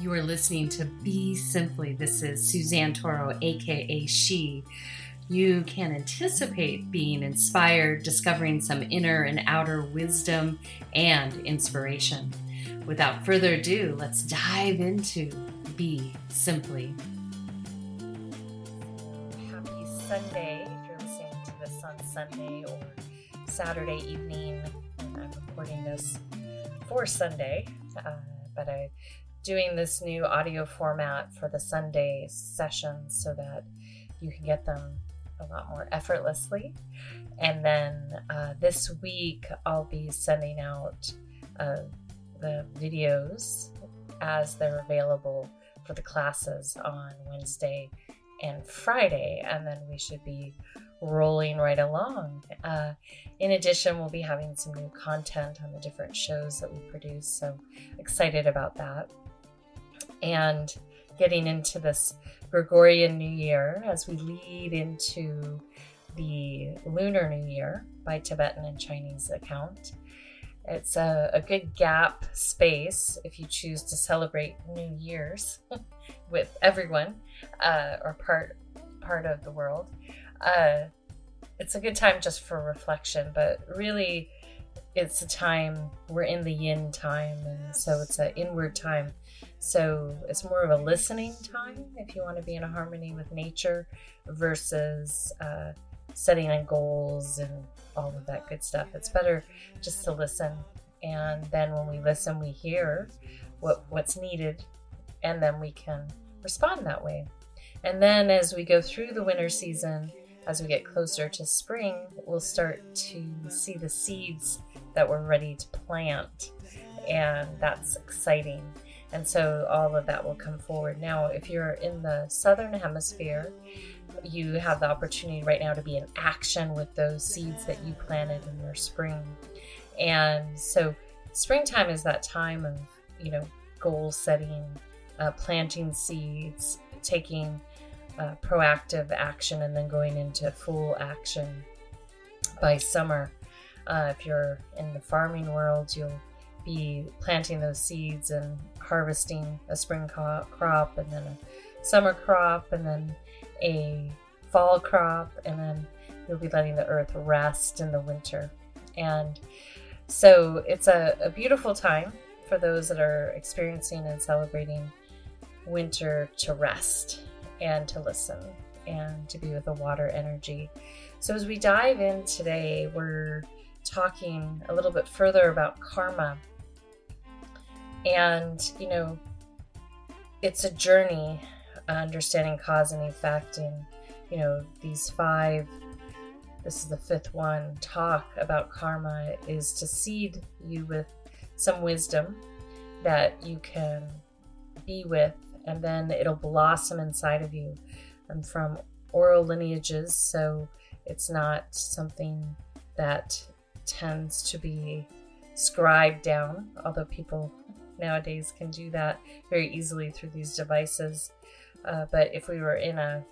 You are listening to Be Simply. This is Suzanne Toro, aka She. You can anticipate being inspired, discovering some inner and outer wisdom and inspiration. Without further ado, let's dive into Be Simply. Happy Sunday if you're listening to this on Sunday or Saturday evening. I'm recording this for Sunday, uh, but I doing this new audio format for the Sunday sessions so that you can get them a lot more effortlessly. And then uh, this week, I'll be sending out uh, the videos as they're available for the classes on Wednesday and Friday. And then we should be rolling right along. Uh, in addition, we'll be having some new content on the different shows that we produce. So excited about that and getting into this Gregorian New Year as we lead into the Lunar New Year by Tibetan and Chinese account. It's a, a good gap space if you choose to celebrate New Year's with everyone uh, or part part of the world. Uh, it's a good time just for reflection, but really, it's a time we're in the yin time, and so it's an inward time so it's more of a listening time if you want to be in harmony with nature versus uh, setting on goals and all of that good stuff. It's better just to listen. And then when we listen, we hear what, what's needed, and then we can respond that way. And then as we go through the winter season, as we get closer to spring, we'll start to see the seeds that we're ready to plant. And that's exciting. And so all of that will come forward. Now, if you're in the southern hemisphere, you have the opportunity right now to be in action with those seeds that you planted in your spring. And so springtime is that time of, you know, goal setting, uh, planting seeds, taking uh, proactive action, and then going into full action by summer. Uh, if you're in the farming world, you'll be planting those seeds and harvesting a spring crop and then a summer crop and then a fall crop and then you'll be letting the earth rest in the winter. And so it's a, a beautiful time for those that are experiencing and celebrating winter to rest and to listen and to be with the water energy. So as we dive in today we're talking a little bit further about karma and, you know, it's a journey uh, understanding cause and effect. And, you know, these five, this is the fifth one, talk about karma is to seed you with some wisdom that you can be with, and then it'll blossom inside of you. I'm from oral lineages, so it's not something that tends to be scribed down, although people nowadays can do that very easily through these devices. Uh, but if we were in a,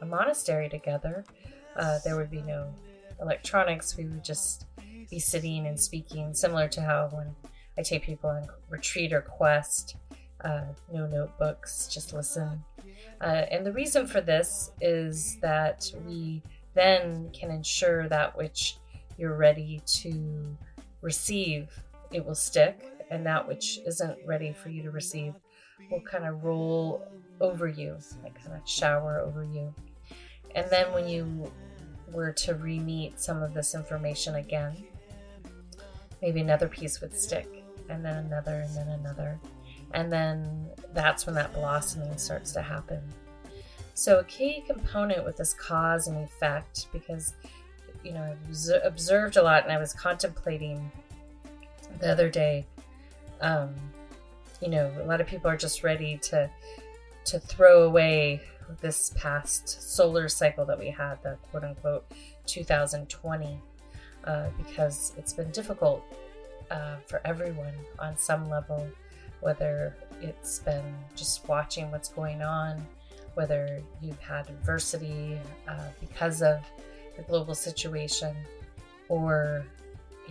a monastery together, uh, there would be no electronics. We would just be sitting and speaking, similar to how when I take people on retreat or quest, uh, no notebooks, just listen. Uh, and the reason for this is that we then can ensure that which you're ready to receive, it will stick and that which isn't ready for you to receive will kind of roll over you, like kind of shower over you. And then when you were to re meet some of this information again, maybe another piece would stick, and then another, and then another. And then that's when that blossoming starts to happen. So, a key component with this cause and effect, because you know, I've observed a lot and I was contemplating the other day um, you know, a lot of people are just ready to to throw away this past solar cycle that we had, the quote unquote 2020, uh, because it's been difficult uh, for everyone on some level, whether it's been just watching what's going on, whether you've had adversity uh, because of the global situation, or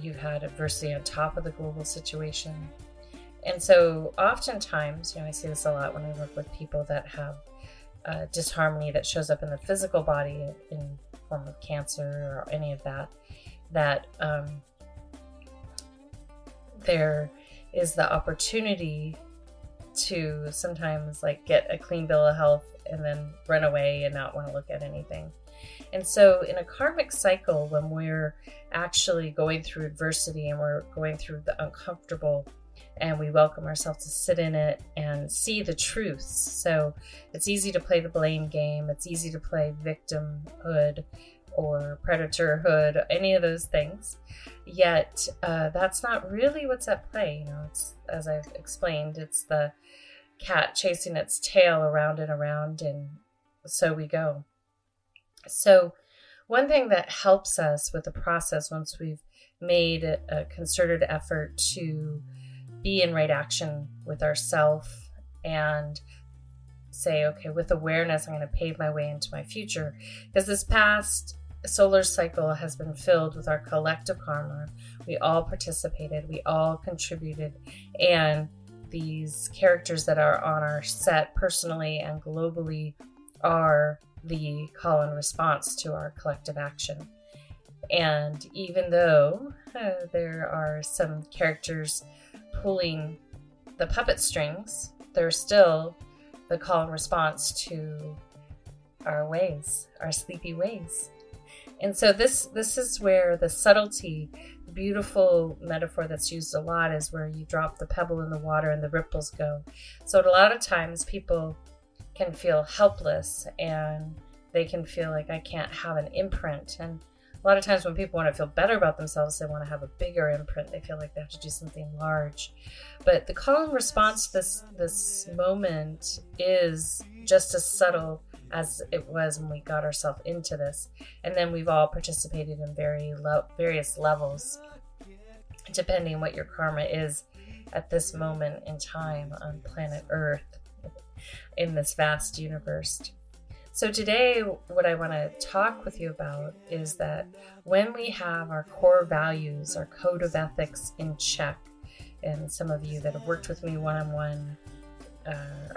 you've had adversity on top of the global situation and so oftentimes, you know, I see this a lot when I work with people that have uh, disharmony that shows up in the physical body in form of cancer or any of that, that um, there is the opportunity to sometimes like get a clean bill of health and then run away and not want to look at anything. And so, in a karmic cycle, when we're actually going through adversity and we're going through the uncomfortable, and we welcome ourselves to sit in it and see the truths. So, it's easy to play the blame game, it's easy to play victimhood or predatorhood, any of those things. Yet, uh, that's not really what's at play. You know, it's as I've explained, it's the cat chasing its tail around and around, and so we go. So, one thing that helps us with the process once we've made a concerted effort to be in right action with ourself and say, okay, with awareness, I'm going to pave my way into my future. Because this past solar cycle has been filled with our collective karma. We all participated, we all contributed, and these characters that are on our set personally and globally are the call and response to our collective action. And even though uh, there are some characters pulling the puppet strings, they're still the call and response to our ways, our sleepy ways. And so this this is where the subtlety, beautiful metaphor that's used a lot is where you drop the pebble in the water and the ripples go. So a lot of times people can feel helpless and they can feel like I can't have an imprint. And a lot of times when people want to feel better about themselves, they want to have a bigger imprint. They feel like they have to do something large. But the call and response to this this moment is just as subtle as it was when we got ourselves into this. And then we've all participated in very lo- various levels, depending what your karma is at this moment in time on planet Earth in this vast universe. So, today, what I want to talk with you about is that when we have our core values, our code of ethics in check, and some of you that have worked with me one on one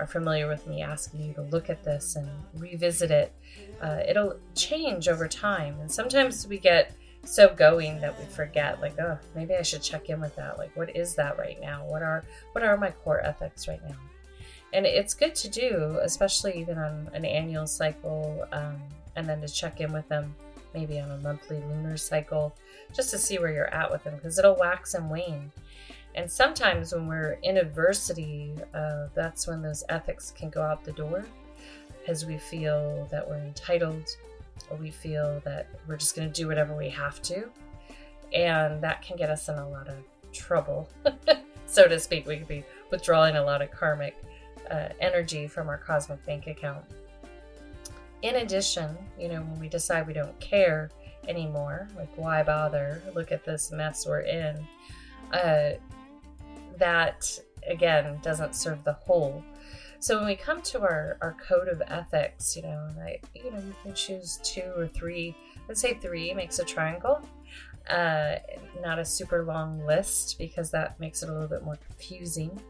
are familiar with me asking you to look at this and revisit it, uh, it'll change over time. And sometimes we get so going that we forget like oh maybe i should check in with that. Like what is that right now? What are what are my core ethics right now and it's good to do, especially even on an annual cycle, um, and then to check in with them maybe on a monthly lunar cycle, just to see where you're at with them, because it'll wax and wane. And sometimes when we're in adversity, uh, that's when those ethics can go out the door, as we feel that we're entitled, or we feel that we're just going to do whatever we have to, and that can get us in a lot of trouble, so to speak. We could be withdrawing a lot of karmic uh, energy from our cosmic bank account. In addition, you know, when we decide we don't care anymore, like why bother? Look at this mess we're in. Uh, that again doesn't serve the whole. So when we come to our, our code of ethics, you know, and I, you know, you can choose two or three. Let's say three makes a triangle. Uh, not a super long list because that makes it a little bit more confusing.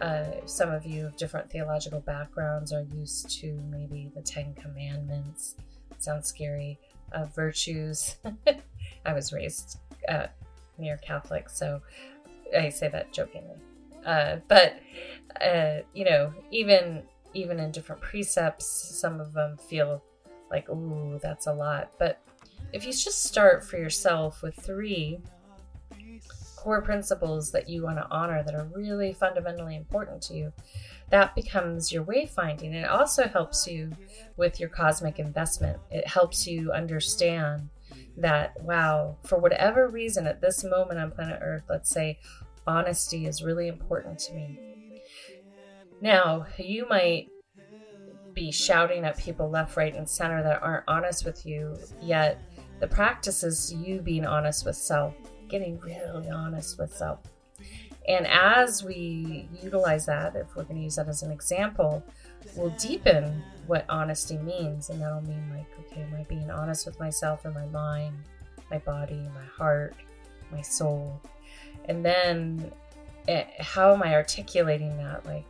Uh, some of you of different theological backgrounds are used to maybe the Ten Commandments. Sounds scary. Uh, virtues. I was raised uh, near Catholic, so I say that jokingly. Uh, but uh, you know, even even in different precepts, some of them feel like, "ooh, that's a lot." But if you just start for yourself with three, core principles that you want to honor that are really fundamentally important to you, that becomes your wayfinding. It also helps you with your cosmic investment. It helps you understand that, wow, for whatever reason at this moment on planet Earth, let's say honesty is really important to me. Now, you might be shouting at people left, right, and center that aren't honest with you, yet the practice is you being honest with self getting really honest with self. And as we utilize that, if we're going to use that as an example, we'll deepen what honesty means. And that'll mean, like, okay, am I being honest with myself and my mind, my body, my heart, my soul? And then eh, how am I articulating that? Like,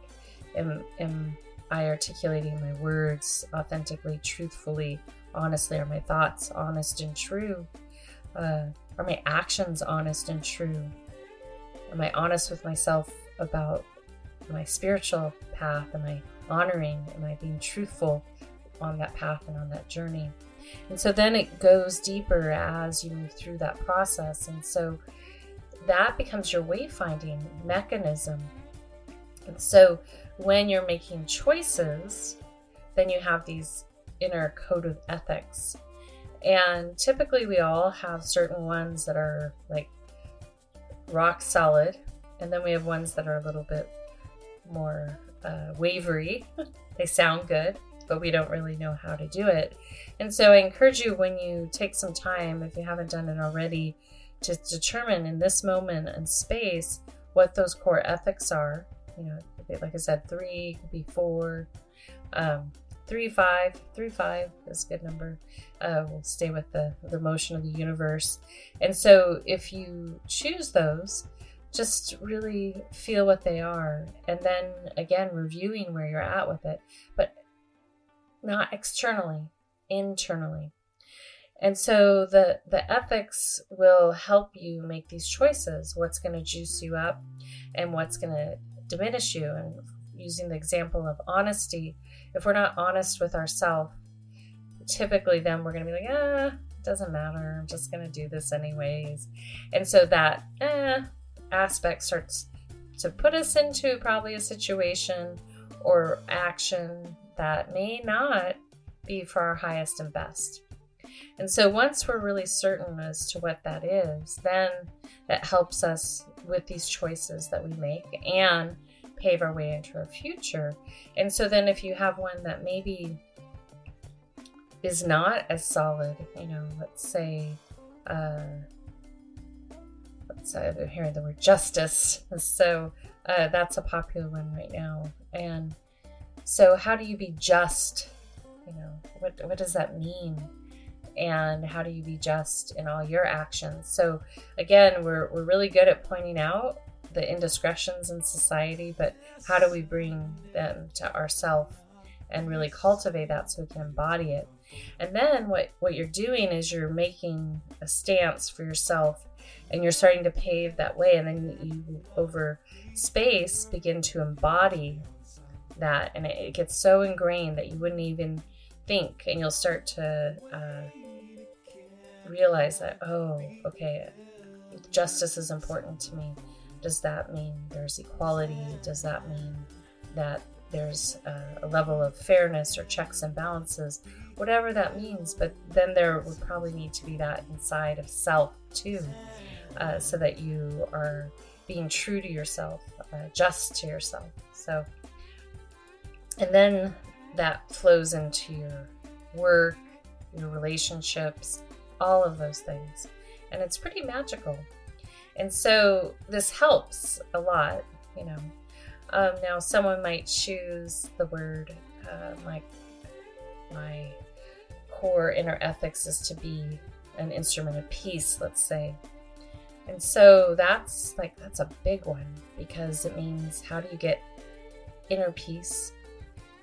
am, am I articulating my words authentically, truthfully, honestly? Are my thoughts honest and true? Uh, are my actions honest and true? Am I honest with myself about my spiritual path? Am I honoring? Am I being truthful on that path and on that journey? And so then it goes deeper as you move through that process. And so that becomes your wayfinding mechanism. And so when you're making choices, then you have these inner code of ethics and typically, we all have certain ones that are like rock solid, and then we have ones that are a little bit more uh, wavery. they sound good, but we don't really know how to do it. And so, I encourage you when you take some time, if you haven't done it already, to determine in this moment and space what those core ethics are. You know, like I said, three, could be four. Um, three five three five is a good number. Uh, we'll stay with the the motion of the universe. And so if you choose those just really feel what they are. And then again reviewing where you're at with it but not externally internally. And so the the ethics will help you make these choices what's going to juice you up and what's going to diminish you. And using the example of honesty if we're not honest with ourselves, typically then we're going to be like, ah, it doesn't matter. I'm just going to do this anyways. And so that eh, aspect starts to put us into probably a situation or action that may not be for our highest and best. And so once we're really certain as to what that is, then that helps us with these choices that we make and pave our way into our future. And so then if you have one that maybe is not as solid, you know, let's say, uh, let's say I'm hearing the word justice. So uh, that's a popular one right now. And so how do you be just? You know, what, what does that mean? and how do you be just in all your actions so again we're, we're really good at pointing out the indiscretions in society, but how do we bring them to ourself and really cultivate that so we can embody it? And then what, what you're doing is you're making a stance for yourself and you're starting to pave that way. And then you, over space, begin to embody that. And it, it gets so ingrained that you wouldn't even think. And you'll start to uh, realize that, oh, okay, justice is important to me does that mean there's equality? Does that mean that there's a, level of fairness or checks and balances? Whatever that means, but then there would probably need to be that inside of self too, uh, so that you are being true to yourself, uh, just to yourself. So, and then that flows into your work, your relationships, all of those things. And it's pretty magical. And so this helps a lot, you know. Um, now, someone might choose the word, uh, my, my core inner ethics is to be an instrument of peace, let's say. And so that's like, that's a big one because it means how do you get inner peace?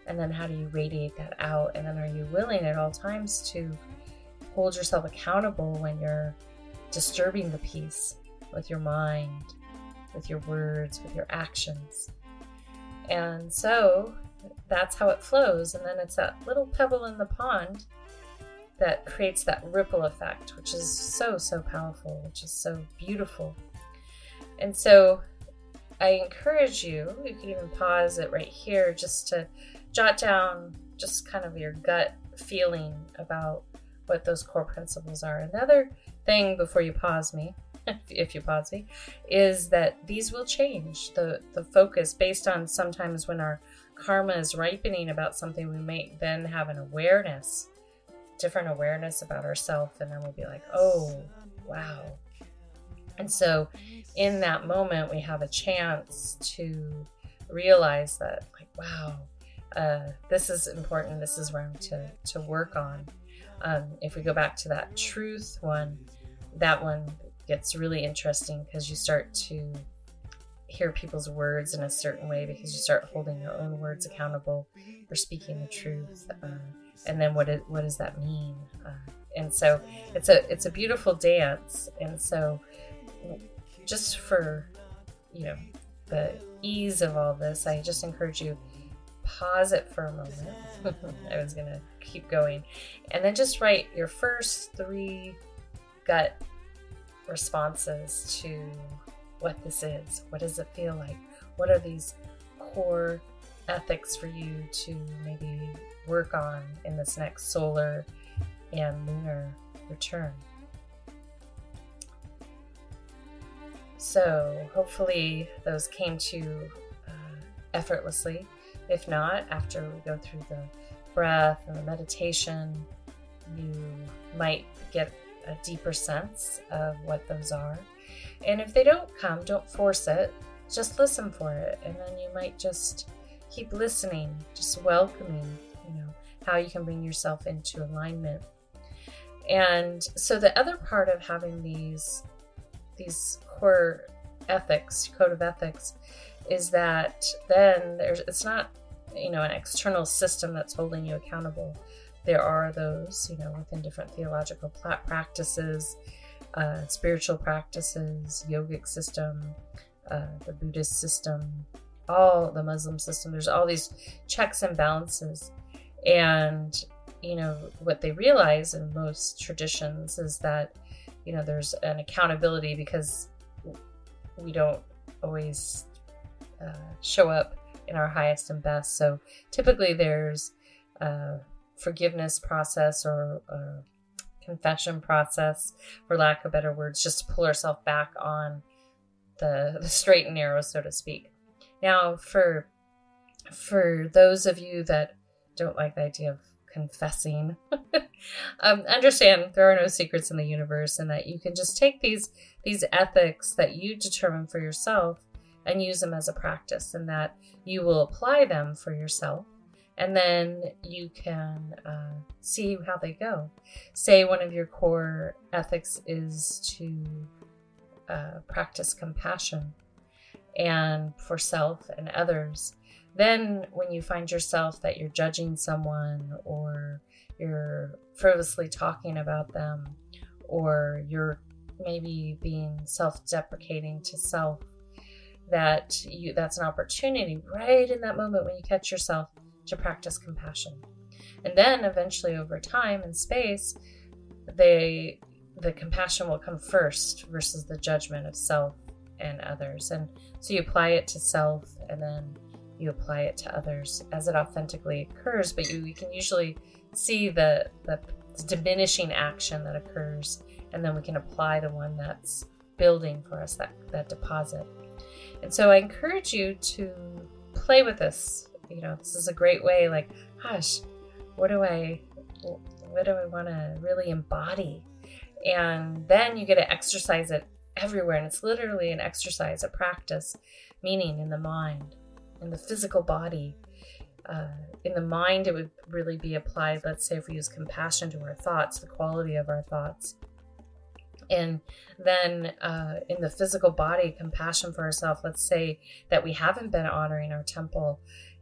And then how do you radiate that out? And then are you willing at all times to hold yourself accountable when you're disturbing the peace? With your mind, with your words, with your actions. And so that's how it flows. And then it's that little pebble in the pond that creates that ripple effect, which is so, so powerful, which is so beautiful. And so I encourage you, you can even pause it right here just to jot down just kind of your gut feeling about what those core principles are. Another thing before you pause me if you pause me, is that these will change. The the focus based on sometimes when our karma is ripening about something, we may then have an awareness, different awareness about ourselves, and then we'll be like, oh, wow. And so in that moment, we have a chance to realize that, like, wow, uh, this is important. This is where I'm to, to work on. Um, if we go back to that truth one, that one gets really interesting because you start to hear people's words in a certain way because you start holding your own words accountable for speaking the truth. Uh, and then what, it, what does that mean? Uh, and so it's a it's a beautiful dance. And so just for you know the ease of all this, I just encourage you pause it for a moment. I was gonna keep going, and then just write your first three gut responses to what this is. What does it feel like? What are these core ethics for you to maybe work on in this next solar and lunar return? So, hopefully, those came to uh, effortlessly. If not, after we go through the breath and the meditation, you might get a deeper sense of what those are. And if they don't come, don't force it. Just listen for it. And then you might just keep listening, just welcoming, you know, how you can bring yourself into alignment. And so the other part of having these these core ethics, code of ethics, is that then there's it's not you know an external system that's holding you accountable. There are those you know within different theological practices uh, spiritual practices, yogic system, uh, the Buddhist system, all the Muslim system. There's all these checks and balances. And, you know, what they realize in most traditions is that, you know, there's an accountability because we don't always uh, show up in our highest and best. So typically there's a forgiveness process or, or confession process, for lack of better words, just to pull herself back on the, the straight and narrow, so to speak. Now, for for those of you that don't like the idea of confessing, um, understand there are no secrets in the universe, and that you can just take these these ethics that you determine for yourself and use them as a practice, and that you will apply them for yourself and then you can uh, see how they go. Say one of your core ethics is to uh, practice compassion and for self and others. Then, when you find yourself that you're judging someone or you're frivolously talking about them or you're maybe being self-deprecating to self that you that's an opportunity right in that moment when you catch yourself to practice compassion. And then eventually over time and space, they the compassion will come first versus the judgment of self and others. And so you apply it to self and then you apply it to others as it authentically occurs, but you, you can usually see the, the diminishing action that occurs, and then we can apply the one that's building for us that, that deposit. And so I encourage you to play with this you know, this is a great way, like, hush, what do I, what do I want to really embody? And then you get to exercise it everywhere. And it's literally an exercise, a practice, meaning in the mind, in the physical body. Uh, in the mind, it would really be applied, let's say, if we use compassion to our thoughts, the quality of our thoughts. And then uh, in the physical body, compassion for ourselves, let's say that we haven't been honoring our temple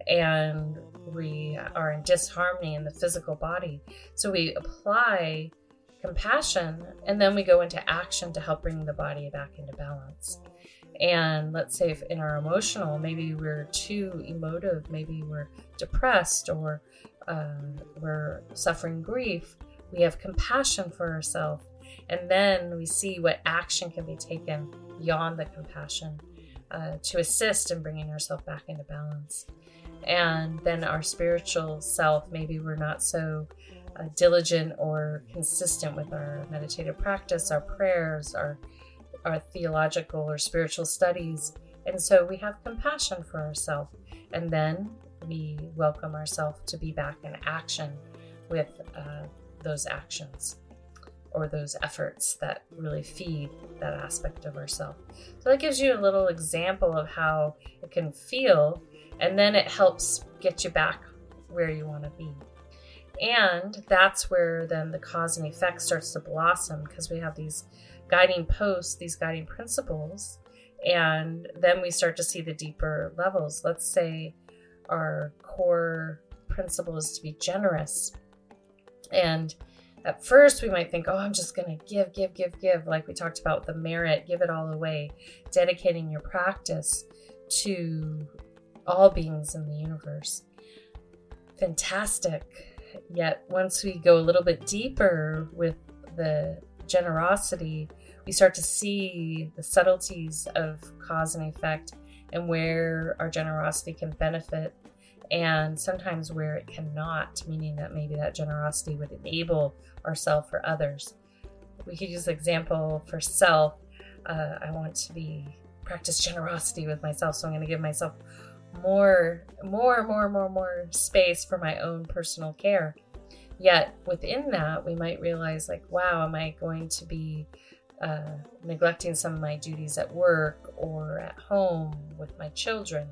and we are in disharmony in the physical body. So we apply compassion and then we go into action to help bring the body back into balance. And let's say if in our emotional, maybe we're too emotive, maybe we're depressed or uh, we're suffering grief, we have compassion for ourselves. And then we see what action can be taken beyond the compassion uh, to assist in bringing yourself back into balance and then our spiritual self maybe we're not so uh, diligent or consistent with our meditative practice our prayers our our theological or spiritual studies and so we have compassion for ourselves and then we welcome ourselves to be back in action with uh, those actions or those efforts that really feed that aspect of ourself. So that gives you a little example of how it can feel and then it helps get you back where you want to be. And that's where then the cause and effect starts to blossom because we have these guiding posts, these guiding principles, And then we start to see the deeper levels. Let's say our core principle is to be generous. And at first, we might think, oh, I'm just going to give, give, give, give. Like we talked about the merit, give it all away, dedicating your practice to all beings in the universe. Fantastic. Yet, once we go a little bit deeper with the generosity, we start to see the subtleties of cause and effect and where our generosity can benefit and sometimes where it cannot, meaning that maybe that generosity would enable ourselves or others. We could use example for self. Uh, I want to be practice generosity with myself, so I'm going to give myself more, more, more, more, more space for my own personal care. Yet within that, we might realize, like, wow, am I going to be uh, neglecting some of my duties at work or at home with my children?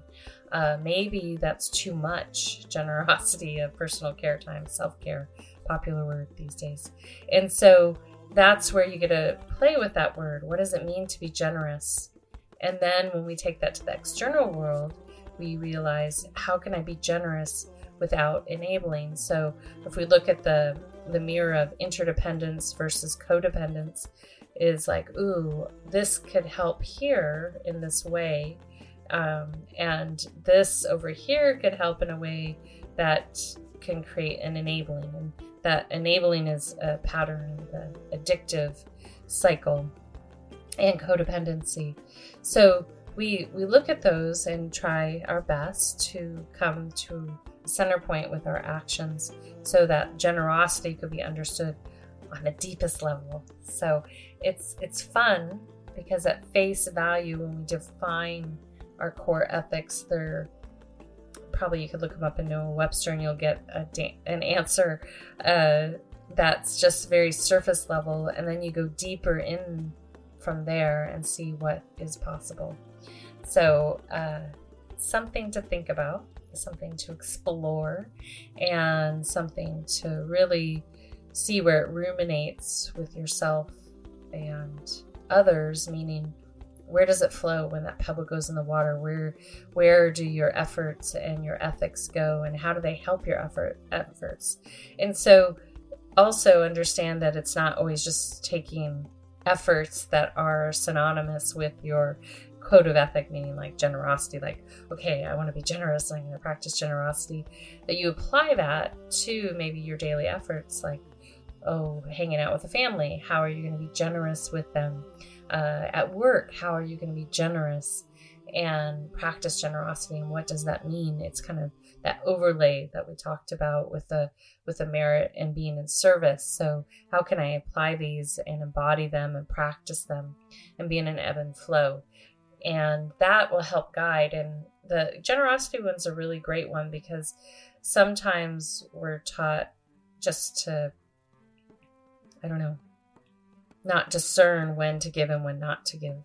Uh, maybe that's too much generosity of personal care time, self care, popular word these days. And so that's where you get to play with that word. What does it mean to be generous? And then when we take that to the external world, we realize how can I be generous without enabling? So if we look at the the mirror of interdependence versus codependence is like, ooh, this could help here in this way. Um, and this over here could help in a way that can create an enabling. And that enabling is a pattern, of the addictive cycle and codependency. So we we look at those and try our best to come to center point with our actions so that generosity could be understood on the deepest level. So it's it's fun because at face value when we define our core ethics, they're probably you could look them up in Noah Webster and you'll get da- an answer uh, that's just very surface level, and then you go deeper in from there and see what is possible. So, uh, something to think about, something to explore, and something to really see where it ruminates with yourself and others, meaning where does it flow when that pebble goes in the water? Where where do your efforts and your ethics go and how do they help your effort efforts? And so also understand that it's not always just taking efforts that are synonymous with your code of ethic, meaning like generosity, like, okay, I want to be generous, I'm going to practice generosity, that you apply that to maybe your daily efforts, like, oh, hanging out with a family, how are you going to be generous with them? Uh, at work, how are you going to be generous and practice generosity? And what does that mean? It's kind of that overlay that we talked about with the with the merit and being in service. So how can I apply these and embody them and practice them and be in an ebb and flow? And that will help guide. And the generosity one's a really great one because sometimes we're taught just to, I don't know, not discern when to give and when not to give.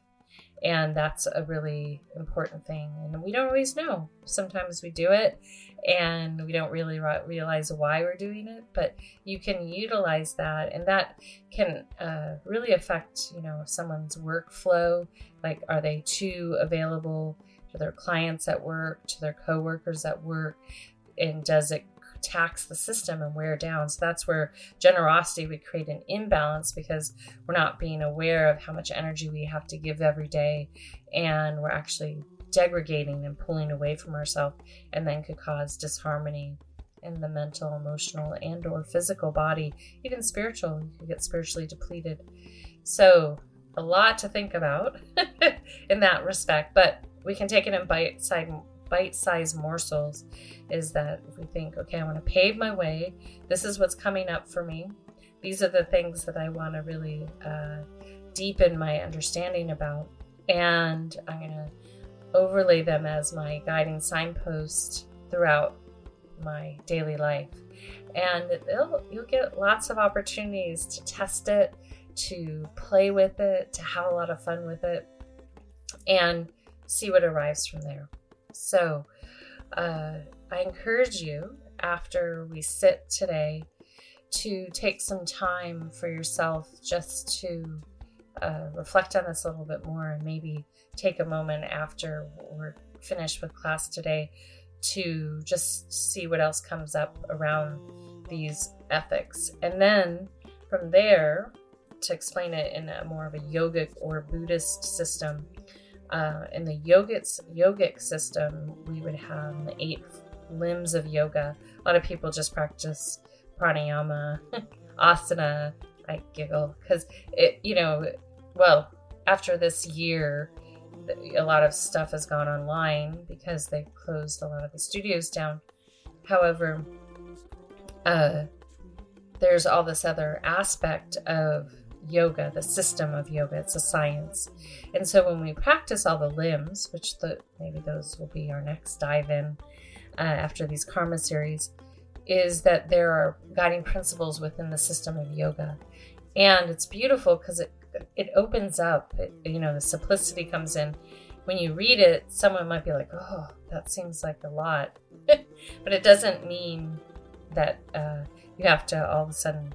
And that's a really important thing. And we don't always know. Sometimes we do it and we don't really re- realize why we're doing it, but you can utilize that. And that can uh, really affect, you know, someone's workflow. Like, are they too available to their clients at work, to their coworkers at work? And does it tax the system and wear down. So that's where generosity would create an imbalance because we're not being aware of how much energy we have to give every day and we're actually degrading and pulling away from ourselves and then could cause disharmony in the mental, emotional, and or physical body, even spiritual. You could get spiritually depleted. So a lot to think about in that respect, but we can take it in bite-sized bite-sized morsels is that if we think, okay, I want to pave my way, this is what's coming up for me. These are the things that I want to really uh, deepen my understanding about, and I'm going to overlay them as my guiding signpost throughout my daily life. And you'll get lots of opportunities to test it, to play with it, to have a lot of fun with it, and see what arrives from there. So, uh, I encourage you after we sit today to take some time for yourself just to uh, reflect on this a little bit more and maybe take a moment after we're finished with class today to just see what else comes up around these ethics. And then from there, to explain it in a more of a yogic or Buddhist system, uh, in the yogic, yogic system, we would have the eight limbs of yoga. A lot of people just practice pranayama, asana. I giggle because it, you know, well, after this year, a lot of stuff has gone online because they closed a lot of the studios down. However, uh, there's all this other aspect of yoga, the system of yoga. It's a science, and so when we practice all the limbs, which the maybe those will be our next dive in uh, after these karma series, is that there are guiding principles within the system of yoga, and it's beautiful because it it opens up. It, you know, the simplicity comes in. When you read it, someone might be like, "Oh, that seems like a lot," but it doesn't mean that uh, you have to all of a sudden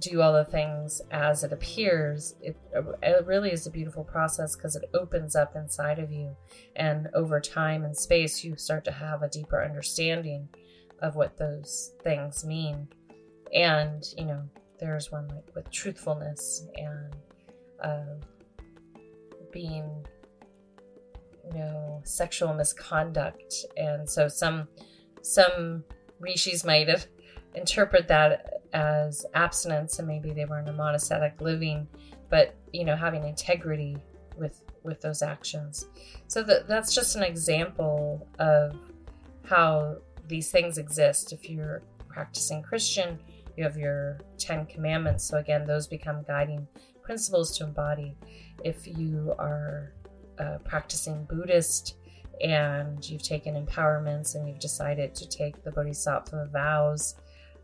do all the things as it appears. It, it really is a beautiful process because it opens up inside of you, and over time and space, you start to have a deeper understanding of what those things mean. And you know, there's one like with truthfulness and uh, being you know sexual misconduct and so some some rishis might have interpret that as abstinence and maybe they were in a monastic living but you know having integrity with with those actions. So that that's just an example of how these things exist. If you're practicing christian you have your 10 commandments. So again those become guiding principles to embody. If you are uh, practicing buddhist and you've taken empowerments and you've decided to take the bodhisattva vows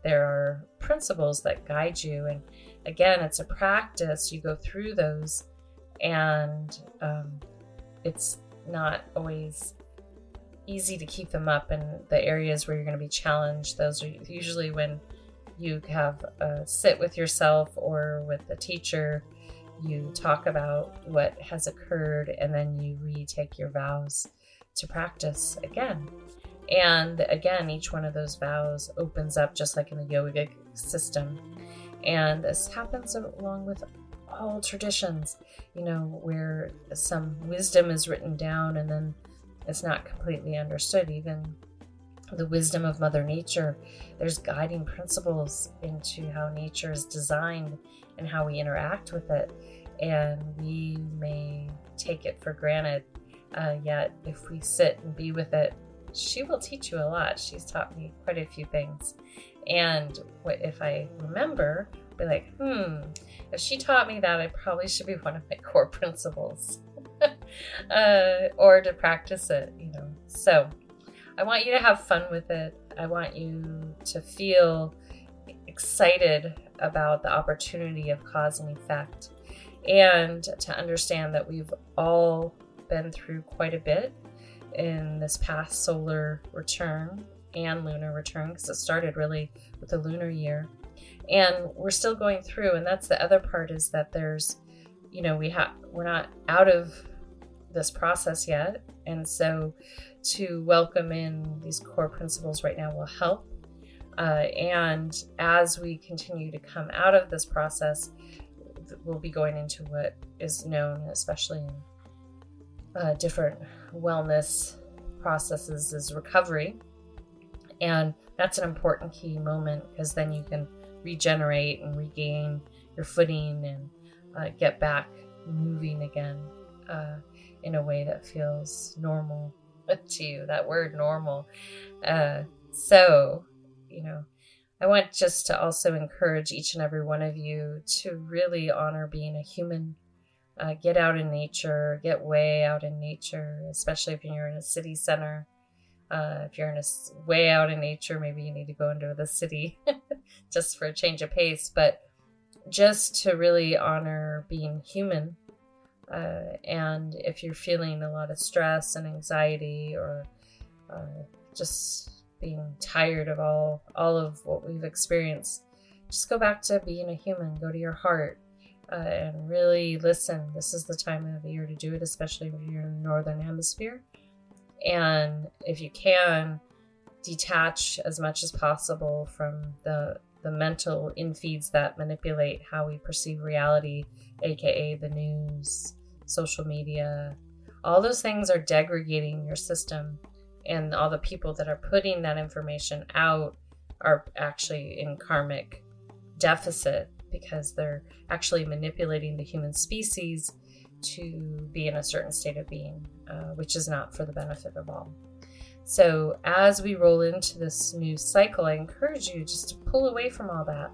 there are principles that guide you. And again, it's a practice. You go through those, and um, it's not always easy to keep them up And the areas where you're going to be challenged. Those are usually when you have a sit with yourself or with a teacher. You talk about what has occurred and then you retake your vows to practice again. And again, each one of those vows opens up just like in the yogic system. And this happens along with all traditions, you know, where some wisdom is written down and then it's not completely understood. Even the wisdom of Mother Nature, there's guiding principles into how nature is designed and how we interact with it. And we may take it for granted. Uh, yet, if we sit and be with it she will teach you a lot. She's taught me quite a few things. And what if I remember, I'll be like, hmm, if she taught me that, I probably should be one of my core principles. uh, or to practice it, you know. So I want you to have fun with it. I want you to feel excited about the opportunity of cause and effect and to understand that we've all been through quite a bit in this past solar return and lunar return because it started really with the lunar year. And we're still going through and that's the other part is that there's you know we have we're not out of this process yet. And so to welcome in these core principles right now will help. Uh, and as we continue to come out of this process we'll be going into what is known especially in uh, different wellness processes is recovery. And that's an important key moment because then you can regenerate and regain your footing and uh, get back moving again uh, in a way that feels normal to you. That word normal. Uh, so, you know, I want just to also encourage each and every one of you to really honor being a human uh, get out in nature, get way out in nature, especially if you're in a city center. Uh, if you're in a way out in nature, maybe you need to go into the city just for a change of pace. But just to really honor being human. Uh, and if you're feeling a lot of stress and anxiety or uh, just being tired of all all of what we've experienced, just go back to being a human. Go to your heart uh, and really listen. This is the time of the year to do it, especially if you're in the northern hemisphere. And if you can, detach as much as possible from the the mental infeeds that manipulate how we perceive reality, aka the news, social media. All those things are degrading your system, and all the people that are putting that information out are actually in karmic deficit because they're actually manipulating the human species to be in a certain state of being, uh, which is not for the benefit of all. So, as we roll into this new cycle, I encourage you just to pull away from all that.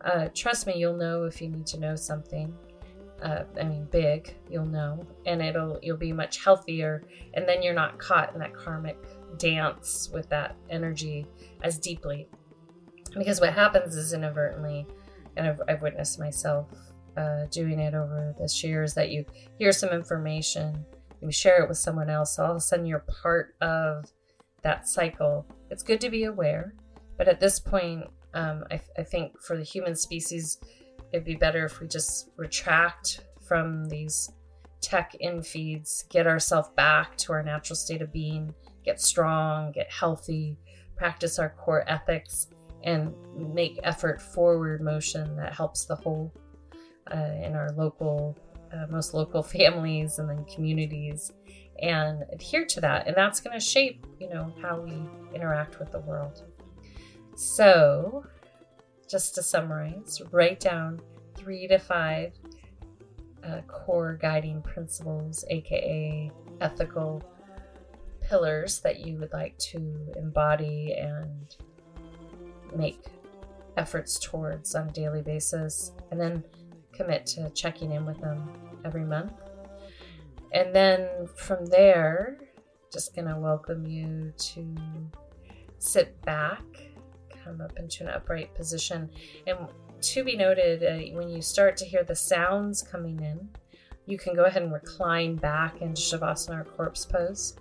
Uh, trust me, you'll know if you need to know something. Uh, I mean, big, you'll know, and it'll you'll be much healthier, and then you're not caught in that karmic dance with that energy as deeply. Because what happens is inadvertently, and I've, I've witnessed myself uh, doing it over this year, is that you hear some information, you share it with someone else, all of a sudden you're part of that cycle. It's good to be aware, but at this point, um, I, I think for the human species, it'd be better if we just retract from these tech infeeds, get ourselves back to our natural state of being, get strong, get healthy, practice our core ethics, and make effort forward motion that helps the whole uh, in our local, uh, most local families and then communities, and adhere to that. And that's going to shape, you know, how we interact with the world. So, just to summarize, write down three to five uh, core guiding principles, aka ethical pillars that you would like to embody and make efforts towards on a daily basis, and then commit to checking in with them every month. And then from there, just gonna welcome you to sit back, come up into an upright position. And to be noted, uh, when you start to hear the sounds coming in, you can go ahead and recline back into Shavasana or corpse pose.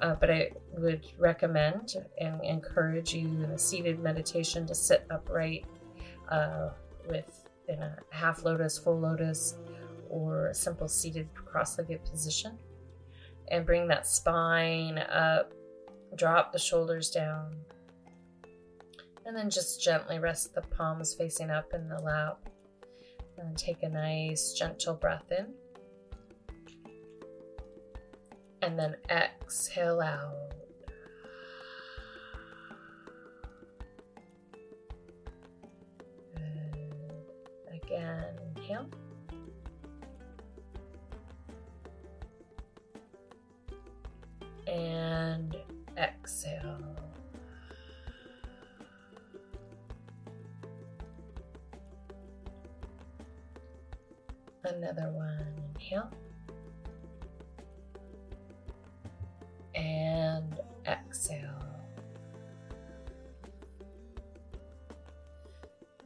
Uh, but I would recommend and encourage you in a seated meditation to sit upright uh, with in a half lotus, full lotus, or a simple seated cross-legged position, and bring that spine up. Drop the shoulders down, and then just gently rest the palms facing up in the lap, and take a nice gentle breath in. And then exhale out. Again, inhale. And exhale. Another one, inhale. And exhale.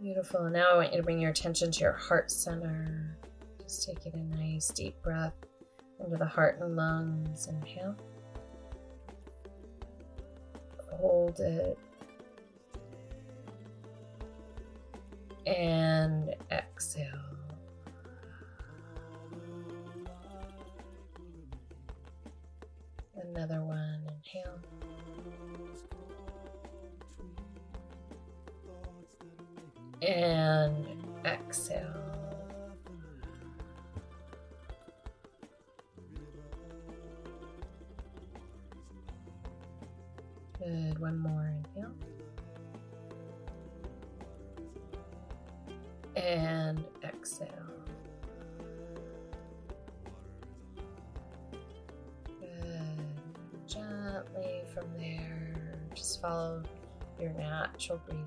Beautiful. Now I want you to bring your attention to your heart center. Just taking a nice deep breath into the heart and lungs. Inhale. Hold it. And exhale. Another one, inhale. And exhale. Natural breathing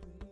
between.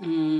Hmm.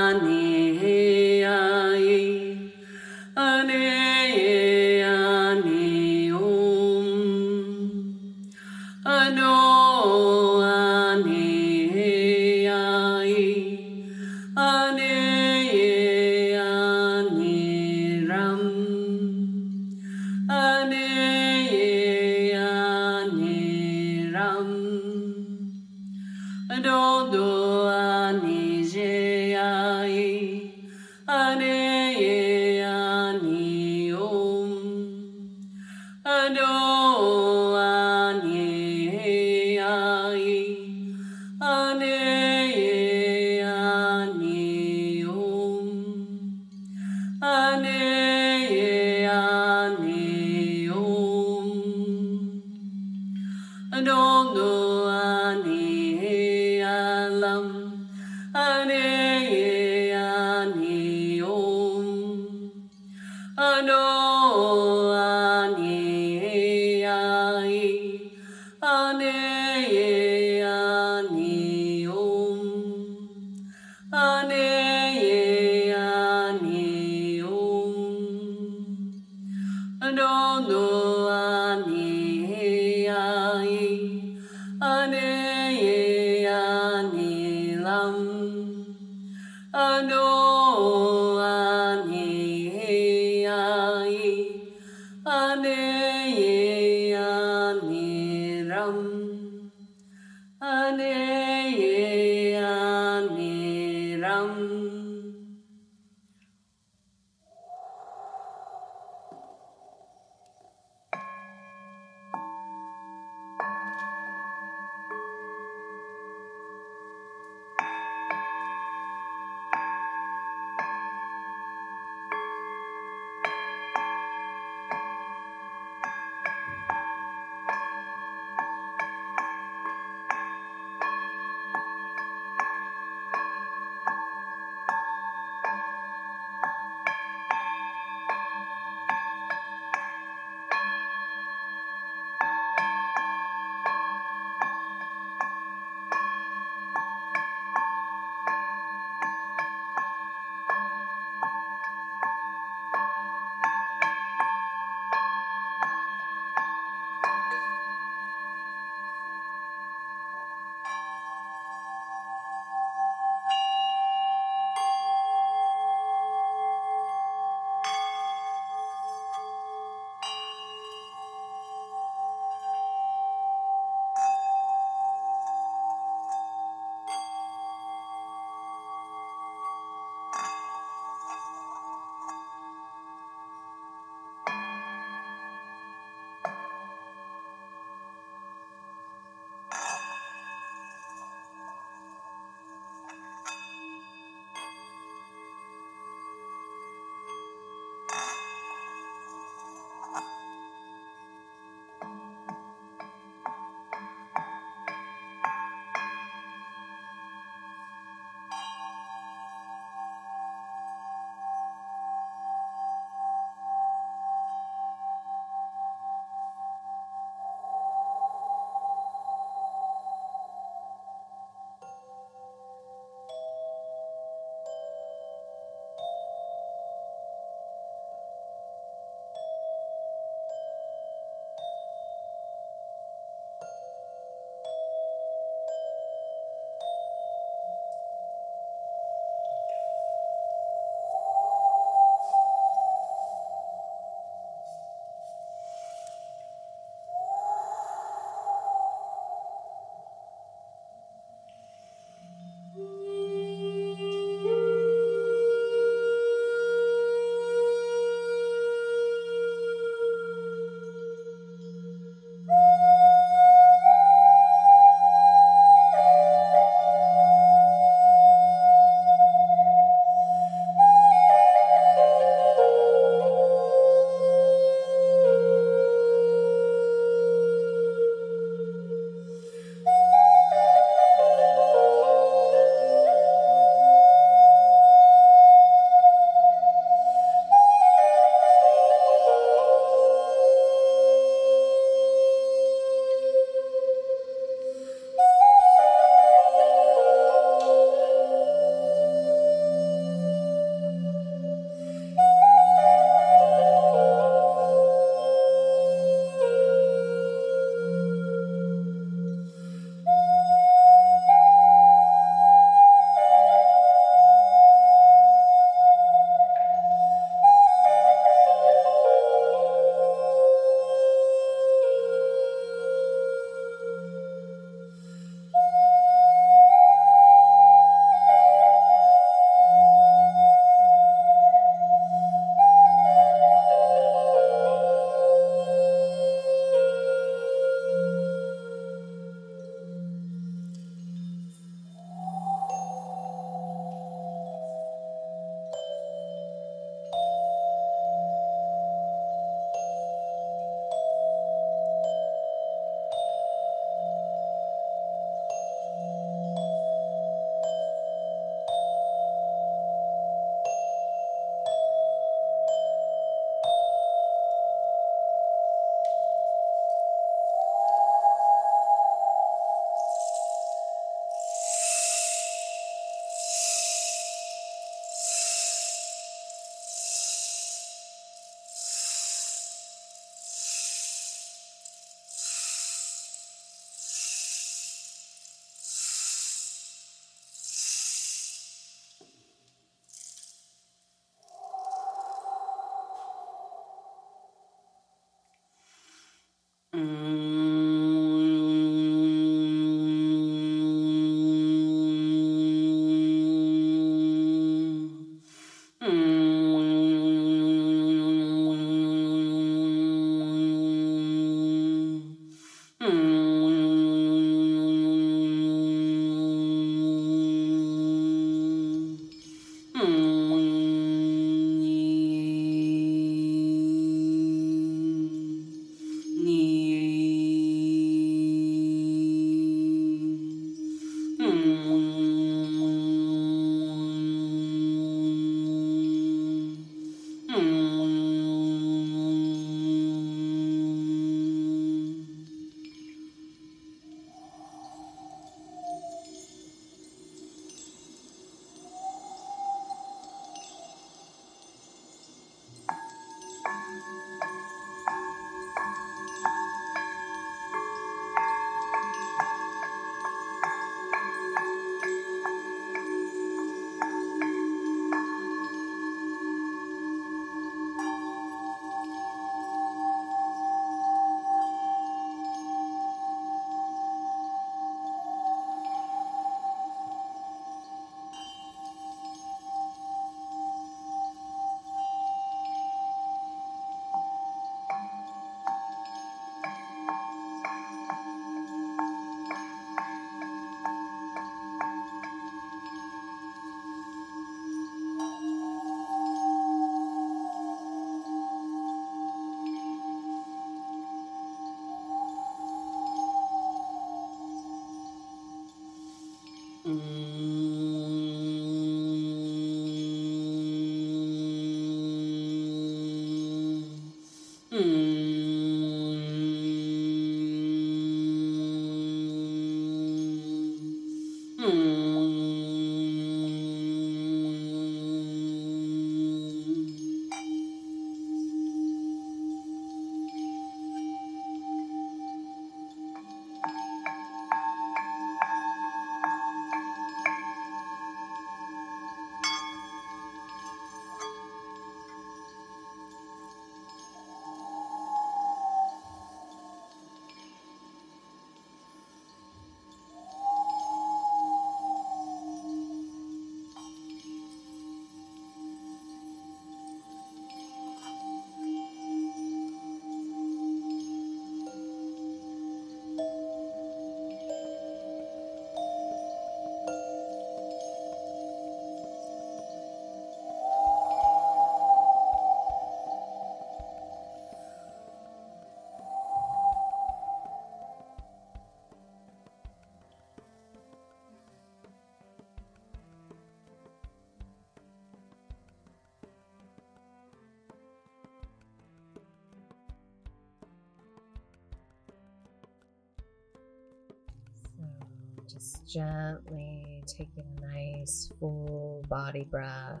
Just gently taking a nice full body breath.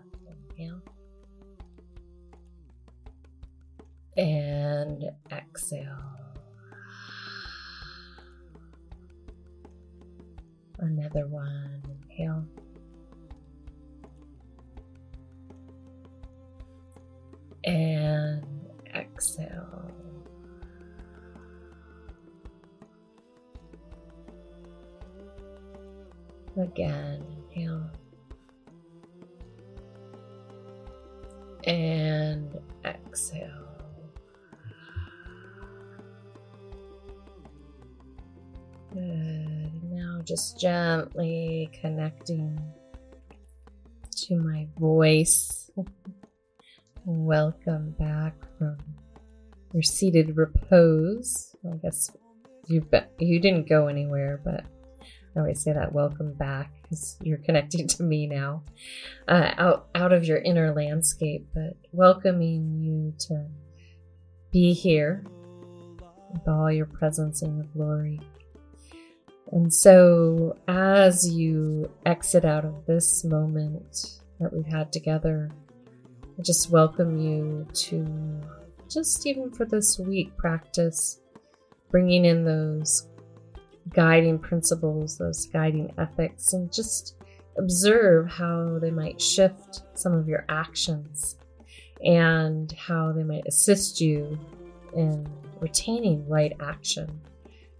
Inhale. And exhale. Another one. Inhale. And exhale. Again, inhale. And exhale. Good. Now just gently connecting to my voice. Welcome back from your seated repose. I guess you you didn't go anywhere, but I always say that welcome back because you're connecting to me now, uh, out out of your inner landscape, but welcoming you to be here with all your presence and your glory. And so, as you exit out of this moment that we've had together, I just welcome you to just even for this week practice bringing in those guiding principles, those guiding ethics, and just observe how they might shift some of your actions and how they might assist you in retaining right action.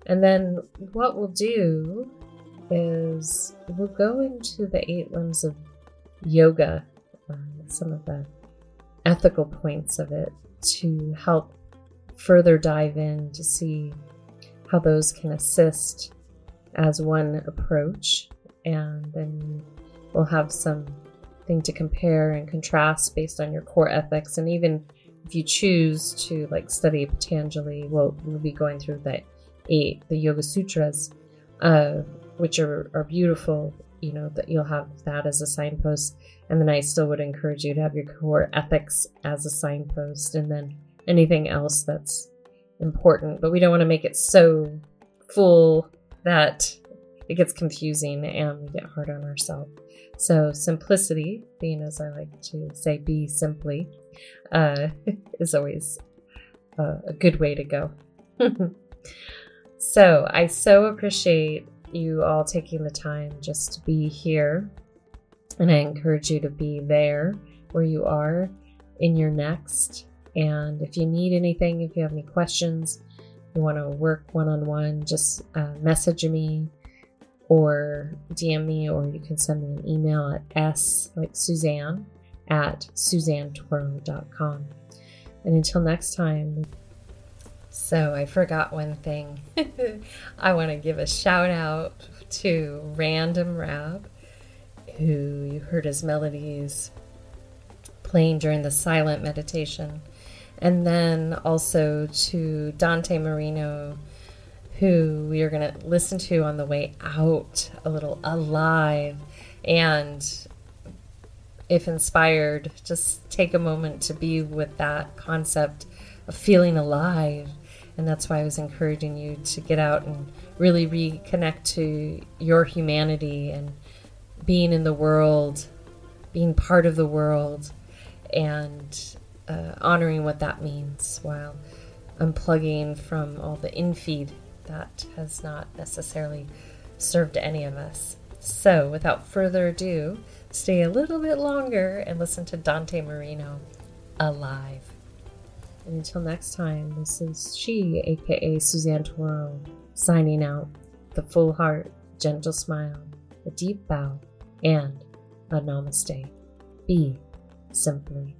And then what we'll do is we'll go into the eight limbs of yoga, uh, some of the ethical points of it to help further dive in to see how those can assist as one approach. And then we'll have something to compare and contrast based on your core ethics. And even if you choose to like study Patanjali, we'll, we'll be going through the eight, the Yoga Sutras, uh, which are, are beautiful. You know, that you'll have that as a signpost. And then I still would encourage you to have your core ethics as a signpost. And then anything else that's important, but we don't want to make it so full that it gets confusing and we get hard on ourselves. So, simplicity, being as I like to say, be simply, uh, is always a, a good way to go. so, I so appreciate you all taking the time just to be here. And I encourage you to be there where you are in your next and if you need anything, if you have any questions, you want to work one on one, just uh, message me or DM me, or you can send me an email at s like Suzanne at suzannetoro.com. And until next time, so I forgot one thing. I want to give a shout out to Random Rab, who you heard his melodies playing during the silent meditation and then also to Dante Marino, who we are going to listen to on the way out a little alive. And if inspired, just take a moment to be with that concept of feeling alive. And that's why I was encouraging you to get out and really reconnect to your humanity and being in the world, being part of the world, and uh, honoring what that means while unplugging from all the infeed that has not necessarily served any of us. So, without further ado, stay a little bit longer and listen to Dante Marino, Alive. And until next time, this is she, aka Suzanne Toro, signing out. The full heart, gentle smile, a deep bow, and a namaste. Be simply.